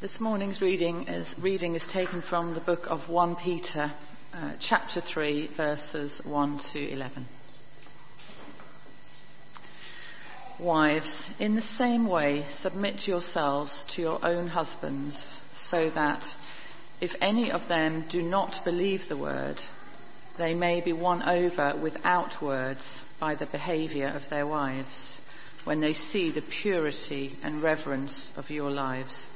This morning's reading is, reading is taken from the book of 1 Peter, uh, chapter 3, verses 1 to 11. Wives, in the same way, submit yourselves to your own husbands, so that if any of them do not believe the word, they may be won over without words by the behaviour of their wives, when they see the purity and reverence of your lives.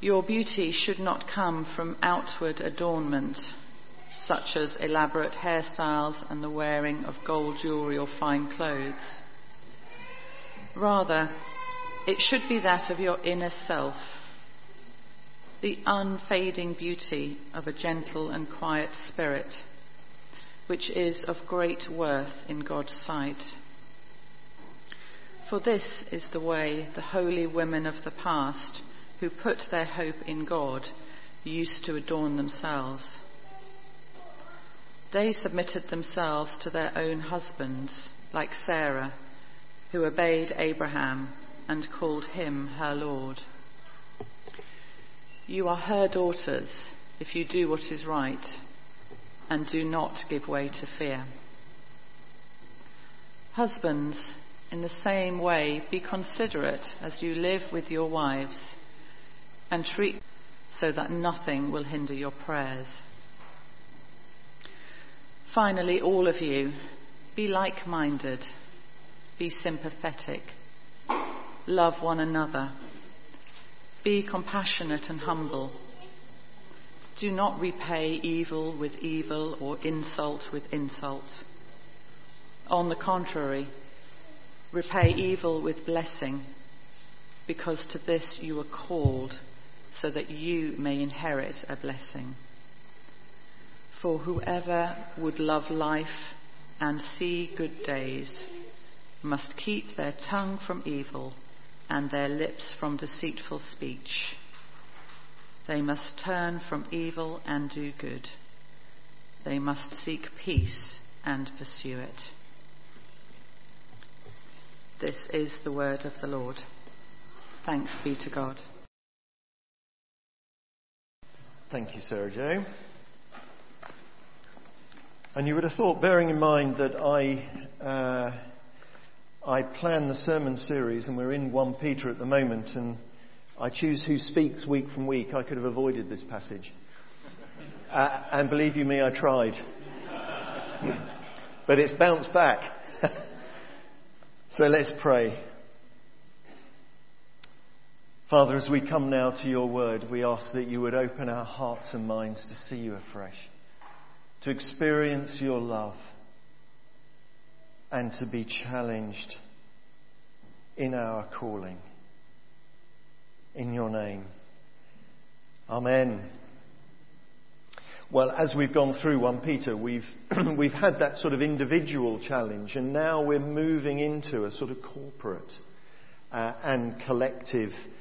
Your beauty should not come from outward adornment, such as elaborate hairstyles and the wearing of gold jewellery or fine clothes. Rather, it should be that of your inner self, the unfading beauty of a gentle and quiet spirit, which is of great worth in God's sight. For this is the way the holy women of the past who put their hope in God used to adorn themselves. They submitted themselves to their own husbands, like Sarah, who obeyed Abraham and called him her Lord. You are her daughters if you do what is right and do not give way to fear. Husbands, in the same way, be considerate as you live with your wives and treat so that nothing will hinder your prayers. Finally, all of you, be like minded, be sympathetic, love one another, be compassionate and humble. Do not repay evil with evil or insult with insult. On the contrary, repay evil with blessing, because to this you were called so that you may inherit a blessing. For whoever would love life and see good days must keep their tongue from evil and their lips from deceitful speech. They must turn from evil and do good. They must seek peace and pursue it. This is the word of the Lord. Thanks be to God. Thank you, Jo. And you would have thought, bearing in mind that I, uh, I plan the sermon series and we're in 1 Peter at the moment and I choose who speaks week from week, I could have avoided this passage. Uh, and believe you me, I tried. but it's bounced back. so let's pray. Father, as we come now to your word, we ask that you would open our hearts and minds to see you afresh, to experience your love, and to be challenged in our calling. In your name. Amen. Well, as we've gone through 1 Peter, we've, we've had that sort of individual challenge, and now we're moving into a sort of corporate uh, and collective challenge.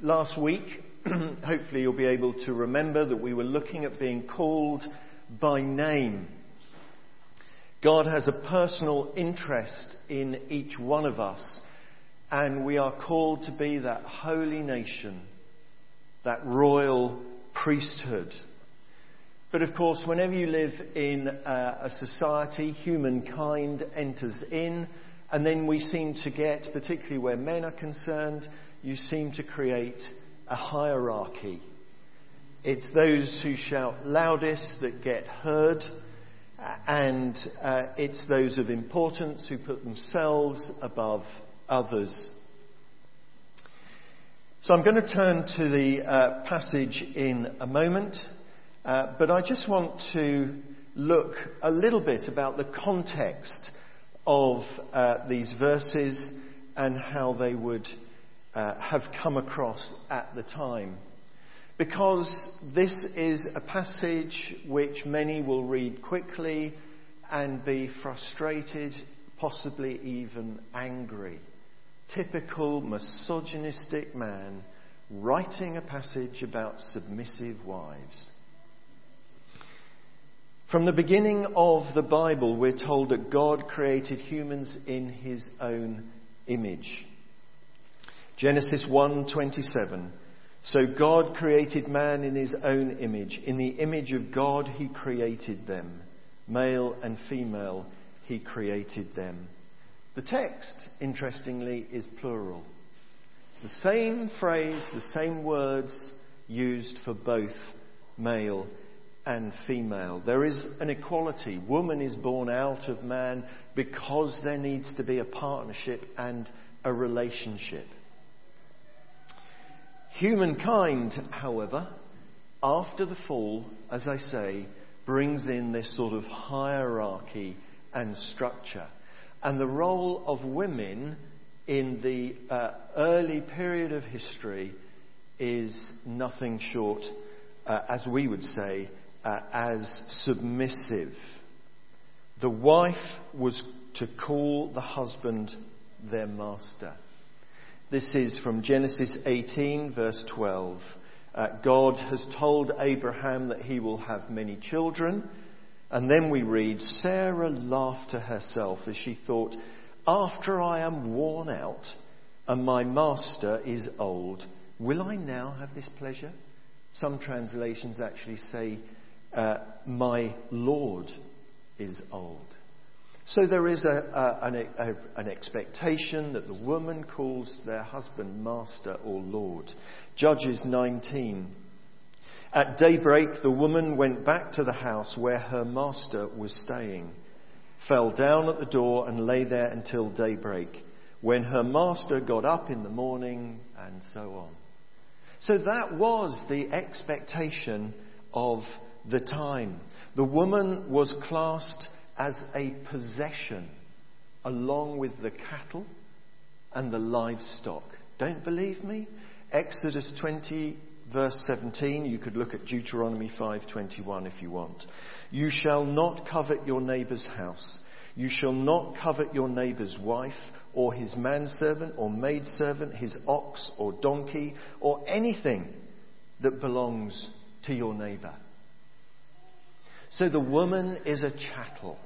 Last week, hopefully you'll be able to remember that we were looking at being called by name. God has a personal interest in each one of us, and we are called to be that holy nation, that royal priesthood. But of course, whenever you live in a society, humankind enters in, and then we seem to get, particularly where men are concerned, you seem to create a hierarchy. It's those who shout loudest that get heard, and uh, it's those of importance who put themselves above others. So I'm going to turn to the uh, passage in a moment, uh, but I just want to look a little bit about the context of uh, these verses and how they would uh, have come across at the time. Because this is a passage which many will read quickly and be frustrated, possibly even angry. Typical misogynistic man writing a passage about submissive wives. From the beginning of the Bible, we're told that God created humans in his own image. Genesis 1:27 So God created man in his own image in the image of God he created them male and female he created them the text interestingly is plural it's the same phrase the same words used for both male and female. There is an equality. Woman is born out of man because there needs to be a partnership and a relationship. Humankind, however, after the fall, as I say, brings in this sort of hierarchy and structure. And the role of women in the uh, early period of history is nothing short, uh, as we would say, uh, as submissive. The wife was to call the husband their master. This is from Genesis 18, verse 12. Uh, God has told Abraham that he will have many children. And then we read, Sarah laughed to herself as she thought, After I am worn out and my master is old, will I now have this pleasure? Some translations actually say, uh, my Lord is old. So there is a, a, an, a, an, expectation that the woman calls their husband master or Lord. Judges 19. At daybreak, the woman went back to the house where her master was staying, fell down at the door, and lay there until daybreak, when her master got up in the morning, and so on. So that was the expectation of the time. The woman was classed as a possession along with the cattle and the livestock. Don't believe me? Exodus 20 verse 17, you could look at Deuteronomy 5:21 if you want. You shall not covet your neighbor's house. You shall not covet your neighbor's wife or his manservant or maidservant, his ox or donkey or anything that belongs to your neighbor. So the woman is a chattel.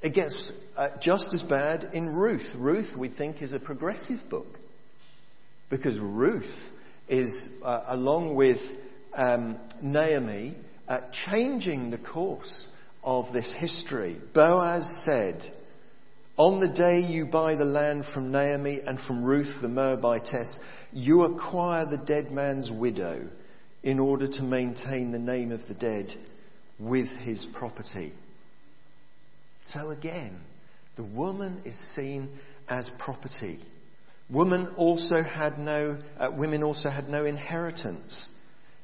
It gets uh, just as bad in Ruth. Ruth, we think, is a progressive book because Ruth is, uh, along with um, Naomi, uh, changing the course of this history. Boaz said, On the day you buy the land from Naomi and from Ruth the Moabitess, you acquire the dead man's widow in order to maintain the name of the dead with his property. So again, the woman is seen as property. Women also had no, uh, women also had no inheritance.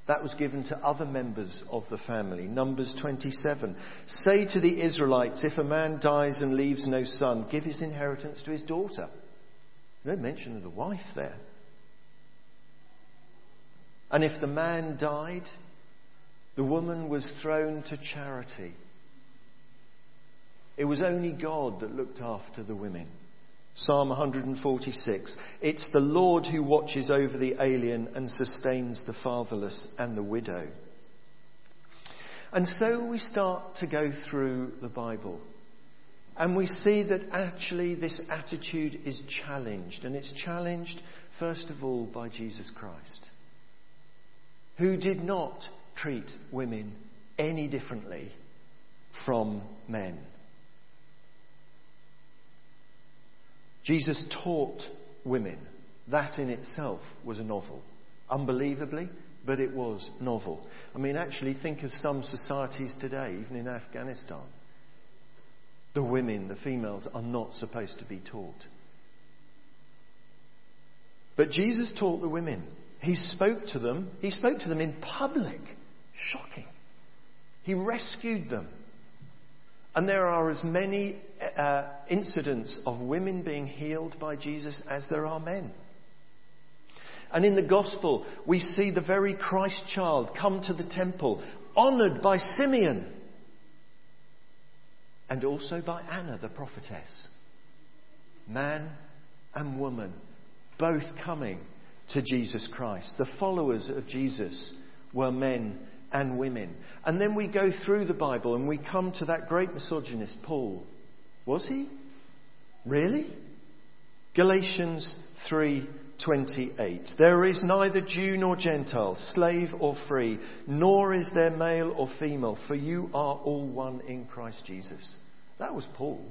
That was given to other members of the family. Numbers 27. Say to the Israelites, if a man dies and leaves no son, give his inheritance to his daughter. No mention of the wife there. And if the man died, the woman was thrown to charity. It was only God that looked after the women. Psalm 146. It's the Lord who watches over the alien and sustains the fatherless and the widow. And so we start to go through the Bible. And we see that actually this attitude is challenged. And it's challenged, first of all, by Jesus Christ who did not treat women any differently from men. Jesus taught women. That in itself was a novel. Unbelievably, but it was novel. I mean, actually, think of some societies today, even in Afghanistan. The women, the females, are not supposed to be taught. But Jesus taught the women. He spoke to them. He spoke to them in public. Shocking. He rescued them. And there are as many uh, incidents of women being healed by Jesus as there are men. And in the gospel, we see the very Christ child come to the temple, honored by Simeon and also by Anna, the prophetess. Man and woman, both coming to Jesus Christ. The followers of Jesus were men and women. And then we go through the Bible and we come to that great misogynist, Paul. Was he? Really? Galatians 3:28. There is neither Jew nor Gentile, slave or free, nor is there male or female, for you are all one in Christ Jesus. That was Paul.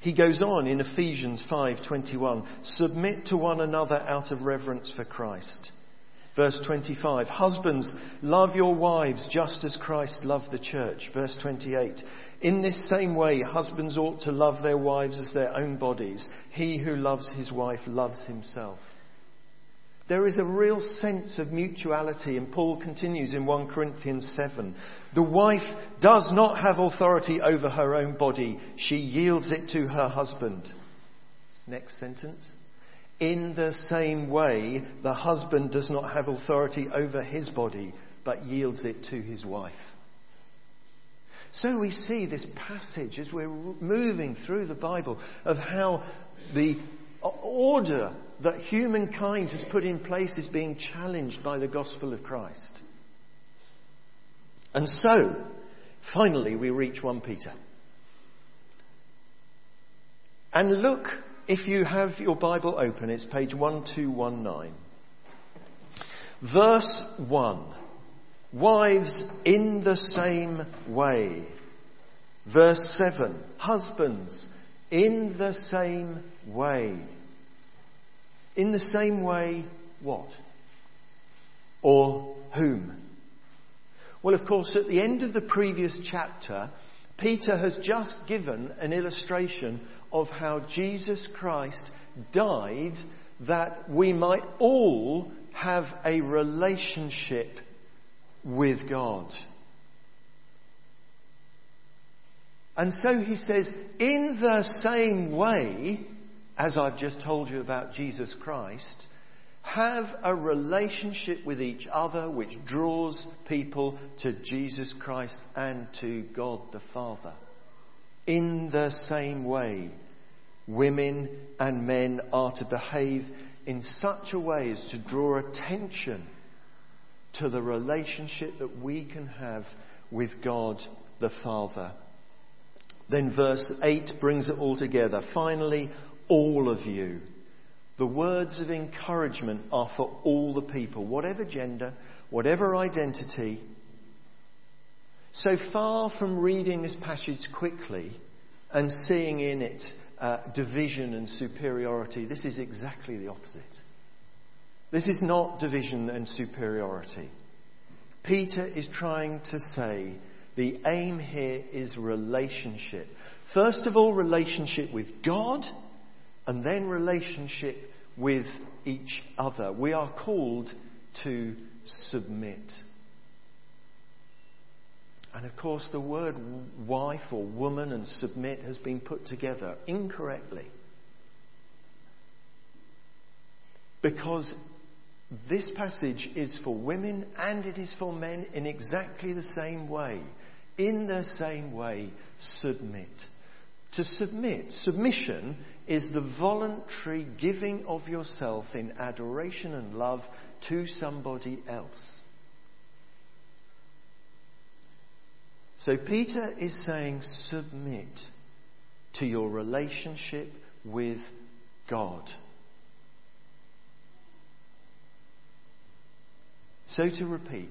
He goes on in Ephesians 5:21, submit to one another out of reverence for Christ. Verse 25, husbands, love your wives just as Christ loved the church. Verse 28, in this same way, husbands ought to love their wives as their own bodies. He who loves his wife loves himself. There is a real sense of mutuality, and Paul continues in 1 Corinthians 7. The wife does not have authority over her own body, she yields it to her husband. Next sentence. In the same way, the husband does not have authority over his body, but yields it to his wife. So we see this passage as we're moving through the Bible of how the order that humankind has put in place is being challenged by the gospel of Christ. And so, finally, we reach 1 Peter. And look, if you have your Bible open, it's page 1219. Verse 1. Wives in the same way. Verse 7. Husbands in the same way. In the same way, what? Or whom? Well, of course, at the end of the previous chapter, Peter has just given an illustration of how Jesus Christ died that we might all have a relationship with God. And so he says, in the same way, as I've just told you about Jesus Christ, have a relationship with each other which draws people to Jesus Christ and to God the Father. In the same way, women and men are to behave in such a way as to draw attention to the relationship that we can have with God the Father. Then verse 8 brings it all together. Finally, all of you. The words of encouragement are for all the people, whatever gender, whatever identity. So far from reading this passage quickly and seeing in it uh, division and superiority, this is exactly the opposite. This is not division and superiority. Peter is trying to say the aim here is relationship. First of all, relationship with God, and then relationship with each other. We are called to submit. And of course, the word wife or woman and submit has been put together incorrectly. Because this passage is for women and it is for men in exactly the same way. In the same way, submit. To submit, submission is the voluntary giving of yourself in adoration and love to somebody else. So Peter is saying, submit to your relationship with God. So to repeat,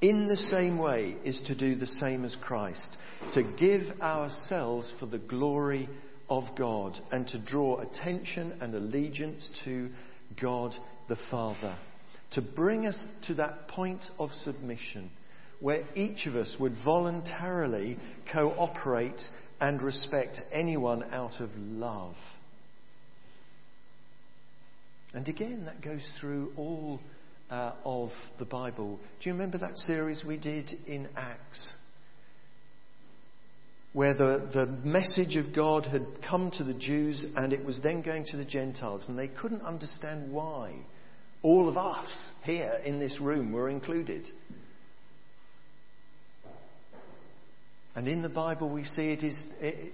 in the same way is to do the same as Christ, to give ourselves for the glory of God and to draw attention and allegiance to God the Father. To bring us to that point of submission where each of us would voluntarily cooperate and respect anyone out of love. And again, that goes through all uh, of the Bible. Do you remember that series we did in Acts? Where the, the message of God had come to the Jews and it was then going to the Gentiles, and they couldn't understand why all of us here in this room were included. And in the Bible, we see it is, it,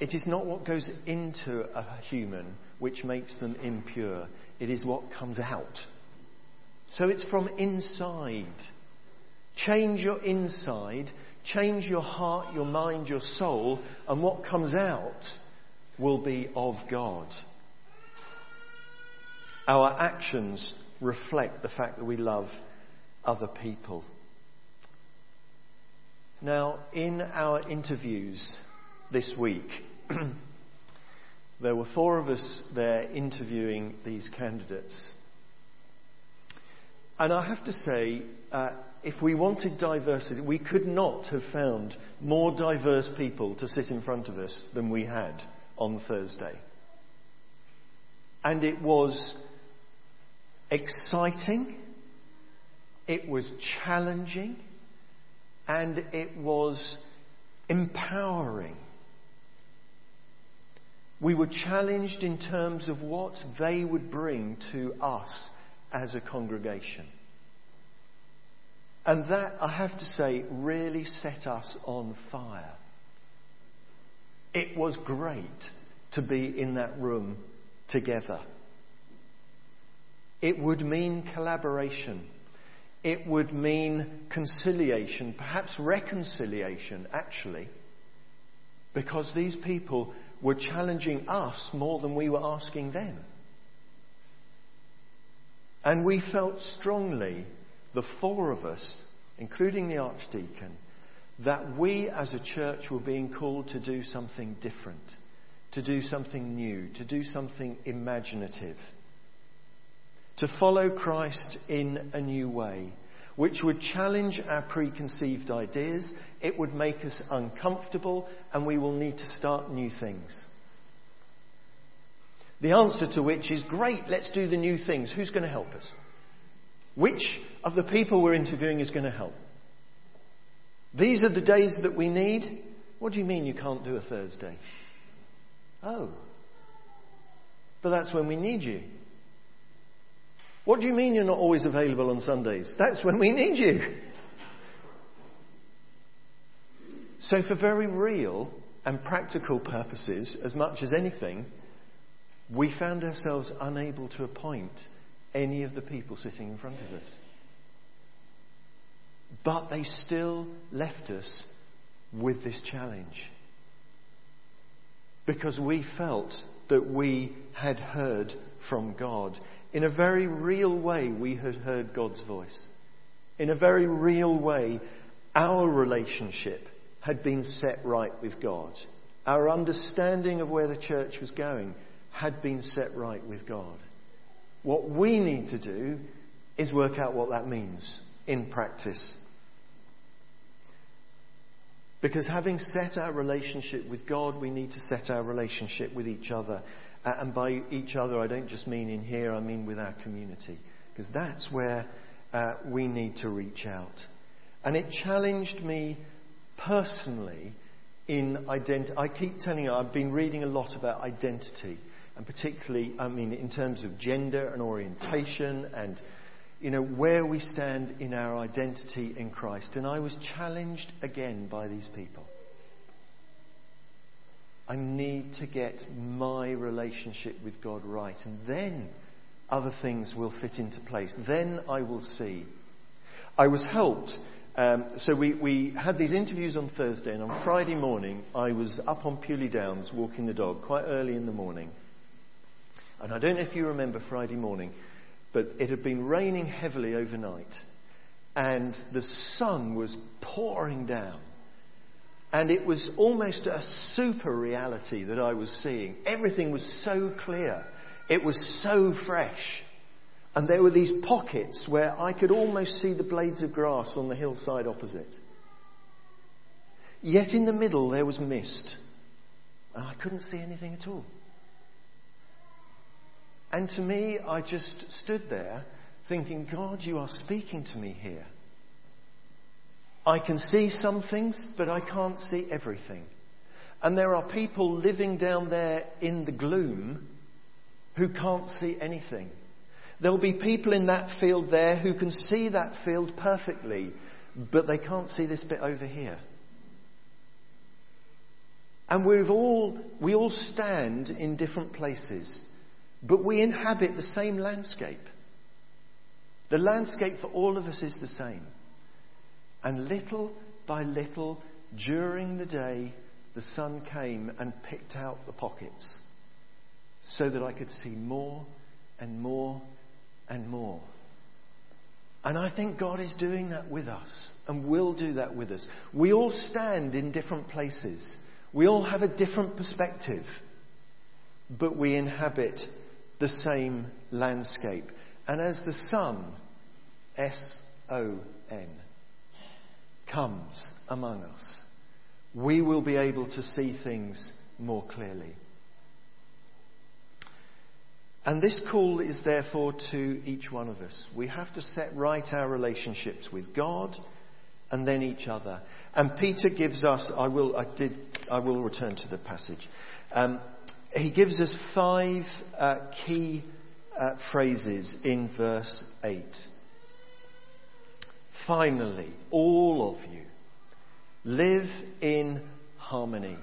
it is not what goes into a human which makes them impure, it is what comes out. So it's from inside. Change your inside, change your heart, your mind, your soul, and what comes out will be of God. Our actions reflect the fact that we love other people. Now, in our interviews this week, there were four of us there interviewing these candidates. And I have to say, uh, if we wanted diversity, we could not have found more diverse people to sit in front of us than we had on Thursday. And it was exciting, it was challenging, and it was empowering. We were challenged in terms of what they would bring to us as a congregation. And that, I have to say, really set us on fire. It was great to be in that room together. It would mean collaboration. It would mean conciliation, perhaps reconciliation, actually, because these people were challenging us more than we were asking them. And we felt strongly, the four of us, including the Archdeacon, that we as a church were being called to do something different, to do something new, to do something imaginative, to follow Christ in a new way, which would challenge our preconceived ideas, it would make us uncomfortable, and we will need to start new things. The answer to which is great, let's do the new things. Who's going to help us? Which of the people we're interviewing is going to help? These are the days that we need. What do you mean you can't do a Thursday? Oh. But that's when we need you. What do you mean you're not always available on Sundays? That's when we need you. So, for very real and practical purposes, as much as anything, we found ourselves unable to appoint any of the people sitting in front of us. But they still left us with this challenge. Because we felt that we had heard from God. In a very real way, we had heard God's voice. In a very real way, our relationship had been set right with God. Our understanding of where the church was going had been set right with God. What we need to do is work out what that means in practice. Because having set our relationship with God, we need to set our relationship with each other. And by each other, I don't just mean in here, I mean with our community. Because that's where uh, we need to reach out. And it challenged me personally in identity. I keep telling you, I've been reading a lot about identity and particularly, I mean, in terms of gender and orientation and, you know, where we stand in our identity in Christ. And I was challenged again by these people. I need to get my relationship with God right, and then other things will fit into place. Then I will see. I was helped. Um, so we, we had these interviews on Thursday, and on Friday morning, I was up on Pewley Downs walking the dog quite early in the morning. And I don't know if you remember Friday morning, but it had been raining heavily overnight. And the sun was pouring down. And it was almost a super reality that I was seeing. Everything was so clear. It was so fresh. And there were these pockets where I could almost see the blades of grass on the hillside opposite. Yet in the middle there was mist. And I couldn't see anything at all. And to me, I just stood there thinking, God, you are speaking to me here. I can see some things, but I can't see everything. And there are people living down there in the gloom who can't see anything. There'll be people in that field there who can see that field perfectly, but they can't see this bit over here. And we've all, we all stand in different places. But we inhabit the same landscape. The landscape for all of us is the same. And little by little, during the day, the sun came and picked out the pockets so that I could see more and more and more. And I think God is doing that with us and will do that with us. We all stand in different places. We all have a different perspective, but we inhabit the same landscape. And as the sun, S O N, comes among us, we will be able to see things more clearly. And this call is therefore to each one of us. We have to set right our relationships with God and then each other. And Peter gives us, I will, I did, I will return to the passage. Um, he gives us five uh, key uh, phrases in verse 8. Finally, all of you live in harmony.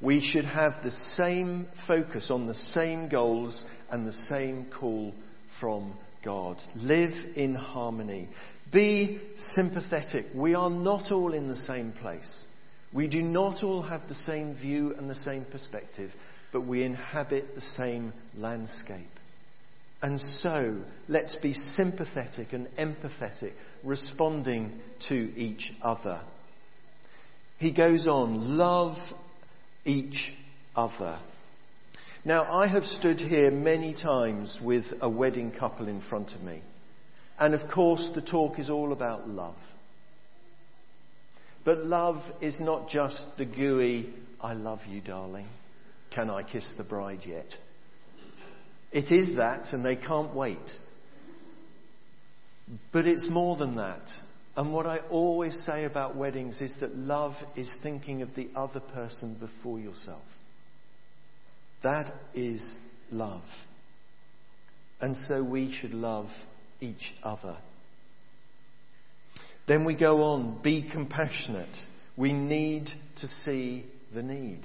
We should have the same focus on the same goals and the same call from God. Live in harmony. Be sympathetic. We are not all in the same place. We do not all have the same view and the same perspective, but we inhabit the same landscape. And so, let's be sympathetic and empathetic, responding to each other. He goes on, love each other. Now, I have stood here many times with a wedding couple in front of me. And of course, the talk is all about love. But love is not just the gooey, I love you, darling. Can I kiss the bride yet? It is that, and they can't wait. But it's more than that. And what I always say about weddings is that love is thinking of the other person before yourself. That is love. And so we should love each other. Then we go on, be compassionate. We need to see the need.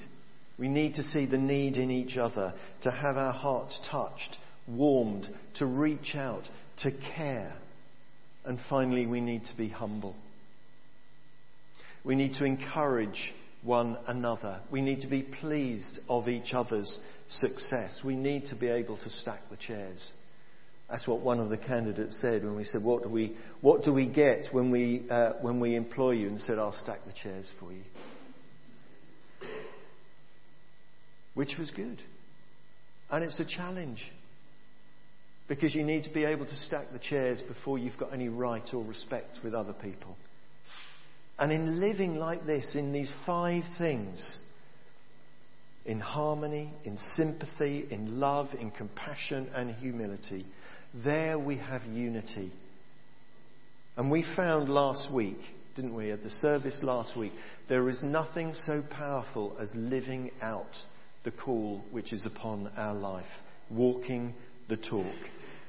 We need to see the need in each other, to have our hearts touched, warmed, to reach out, to care. And finally, we need to be humble. We need to encourage one another. We need to be pleased of each other's success. We need to be able to stack the chairs. That's what one of the candidates said when we said, "What do we, what do we get when we, uh, when we employ you?" And said, "I'll stack the chairs for you," which was good, and it's a challenge because you need to be able to stack the chairs before you've got any right or respect with other people. And in living like this, in these five things, in harmony, in sympathy, in love, in compassion and humility, there we have unity. And we found last week, didn't we, at the service last week, there is nothing so powerful as living out the call which is upon our life, walking the talk.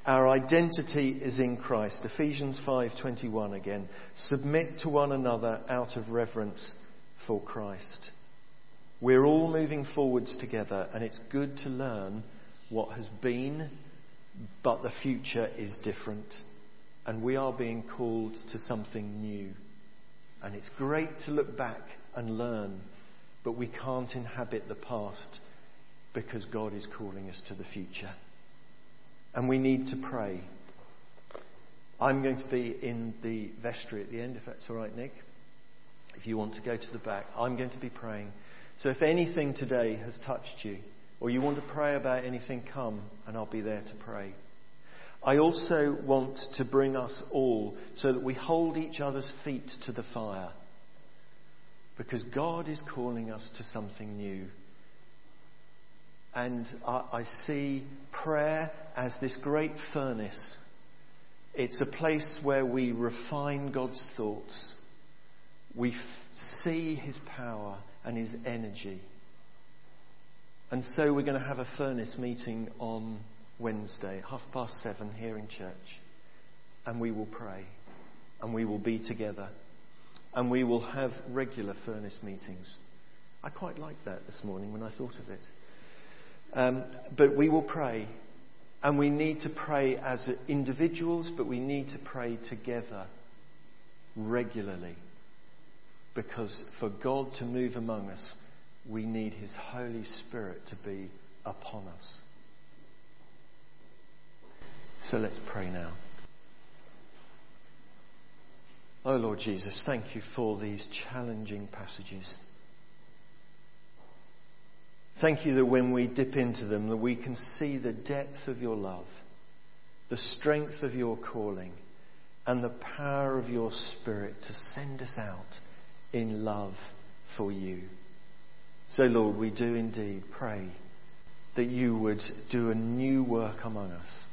Our identity is in Christ. Ephesians 5:21 again. Submit to one another out of reverence for Christ. We're all moving forwards together and it's good to learn what has been, but the future is different. And we are being called to something new. And it's great to look back and learn, but we can't inhabit the past because God is calling us to the future. And we need to pray. I'm going to be in the vestry at the end, if that's all right, Nick. If you want to go to the back, I'm going to be praying. So if anything today has touched you, or you want to pray about anything, come and I'll be there to pray. I also want to bring us all so that we hold each other's feet to the fire. Because God is calling us to something new. And I, I see prayer as this great furnace. It's a place where we refine God's thoughts. We f- see His power and His energy. And so we're going to have a furnace meeting on Wednesday, half past seven here in church. And we will pray. And we will be together. And we will have regular furnace meetings. I quite liked that this morning when I thought of it. Um, but we will pray. And we need to pray as individuals, but we need to pray together regularly. Because for God to move among us, we need His Holy Spirit to be upon us. So let's pray now. Oh Lord Jesus, thank you for these challenging passages. Thank you that when we dip into them that we can see the depth of your love, the strength of your calling, and the power of your spirit to send us out in love for you. So Lord, we do indeed pray that you would do a new work among us,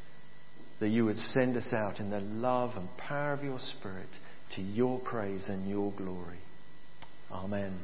that you would send us out in the love and power of your spirit to your praise and your glory. Amen.